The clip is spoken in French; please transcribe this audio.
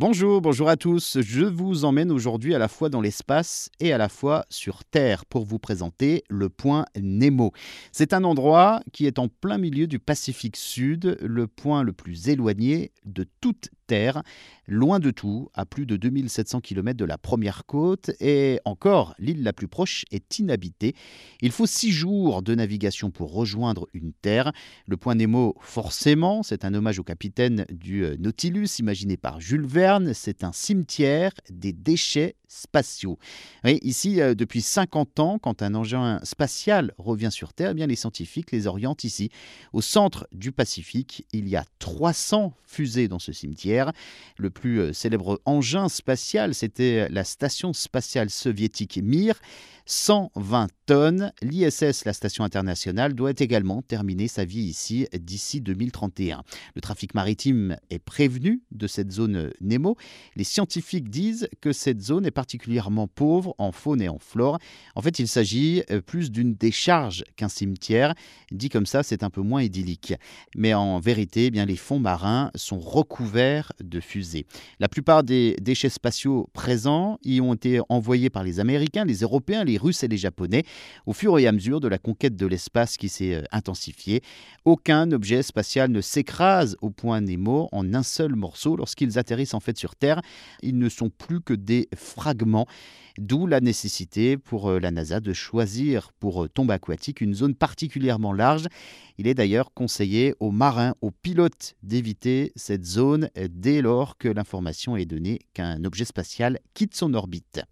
Bonjour, bonjour à tous. Je vous emmène aujourd'hui à la fois dans l'espace et à la fois sur Terre pour vous présenter le point Nemo. C'est un endroit qui est en plein milieu du Pacifique Sud, le point le plus éloigné de toute Loin de tout, à plus de 2700 km de la première côte, et encore, l'île la plus proche est inhabitée. Il faut six jours de navigation pour rejoindre une Terre. Le point Nemo, forcément, c'est un hommage au capitaine du euh, Nautilus, imaginé par Jules Verne c'est un cimetière des déchets spatiaux. ici, euh, depuis 50 ans, quand un engin spatial revient sur Terre, eh bien, les scientifiques les orientent ici. Au centre du Pacifique, il y a 300 fusées dans ce cimetière. Le plus euh, célèbre engin spatial, c'était la station spatiale soviétique Mir. 120 tonnes. L'ISS, la station internationale, doit également terminer sa vie ici d'ici 2031. Le trafic maritime est prévenu de cette zone Nemo. Les scientifiques disent que cette zone est particulièrement pauvre en faune et en flore. En fait, il s'agit euh, plus d'une décharge qu'un cimetière. Dit comme ça, c'est un peu moins idyllique. Mais en vérité, eh bien, les fonds marins sont recouverts de fusées. La plupart des déchets spatiaux présents y ont été envoyés par les Américains, les Européens, les Russes et les Japonais au fur et à mesure de la conquête de l'espace qui s'est euh, intensifiée. Aucun objet spatial ne s'écrase au point Nemo en un seul morceau lorsqu'ils atterrissent en fait sur Terre. Ils ne sont plus que des fragments D'où la nécessité pour euh, la NASA de choisir pour euh, tombe aquatique une zone particulièrement large. Il est d'ailleurs conseillé aux marins, aux pilotes d'éviter cette zone dès lors que l'information est donnée qu'un objet spatial quitte son orbite.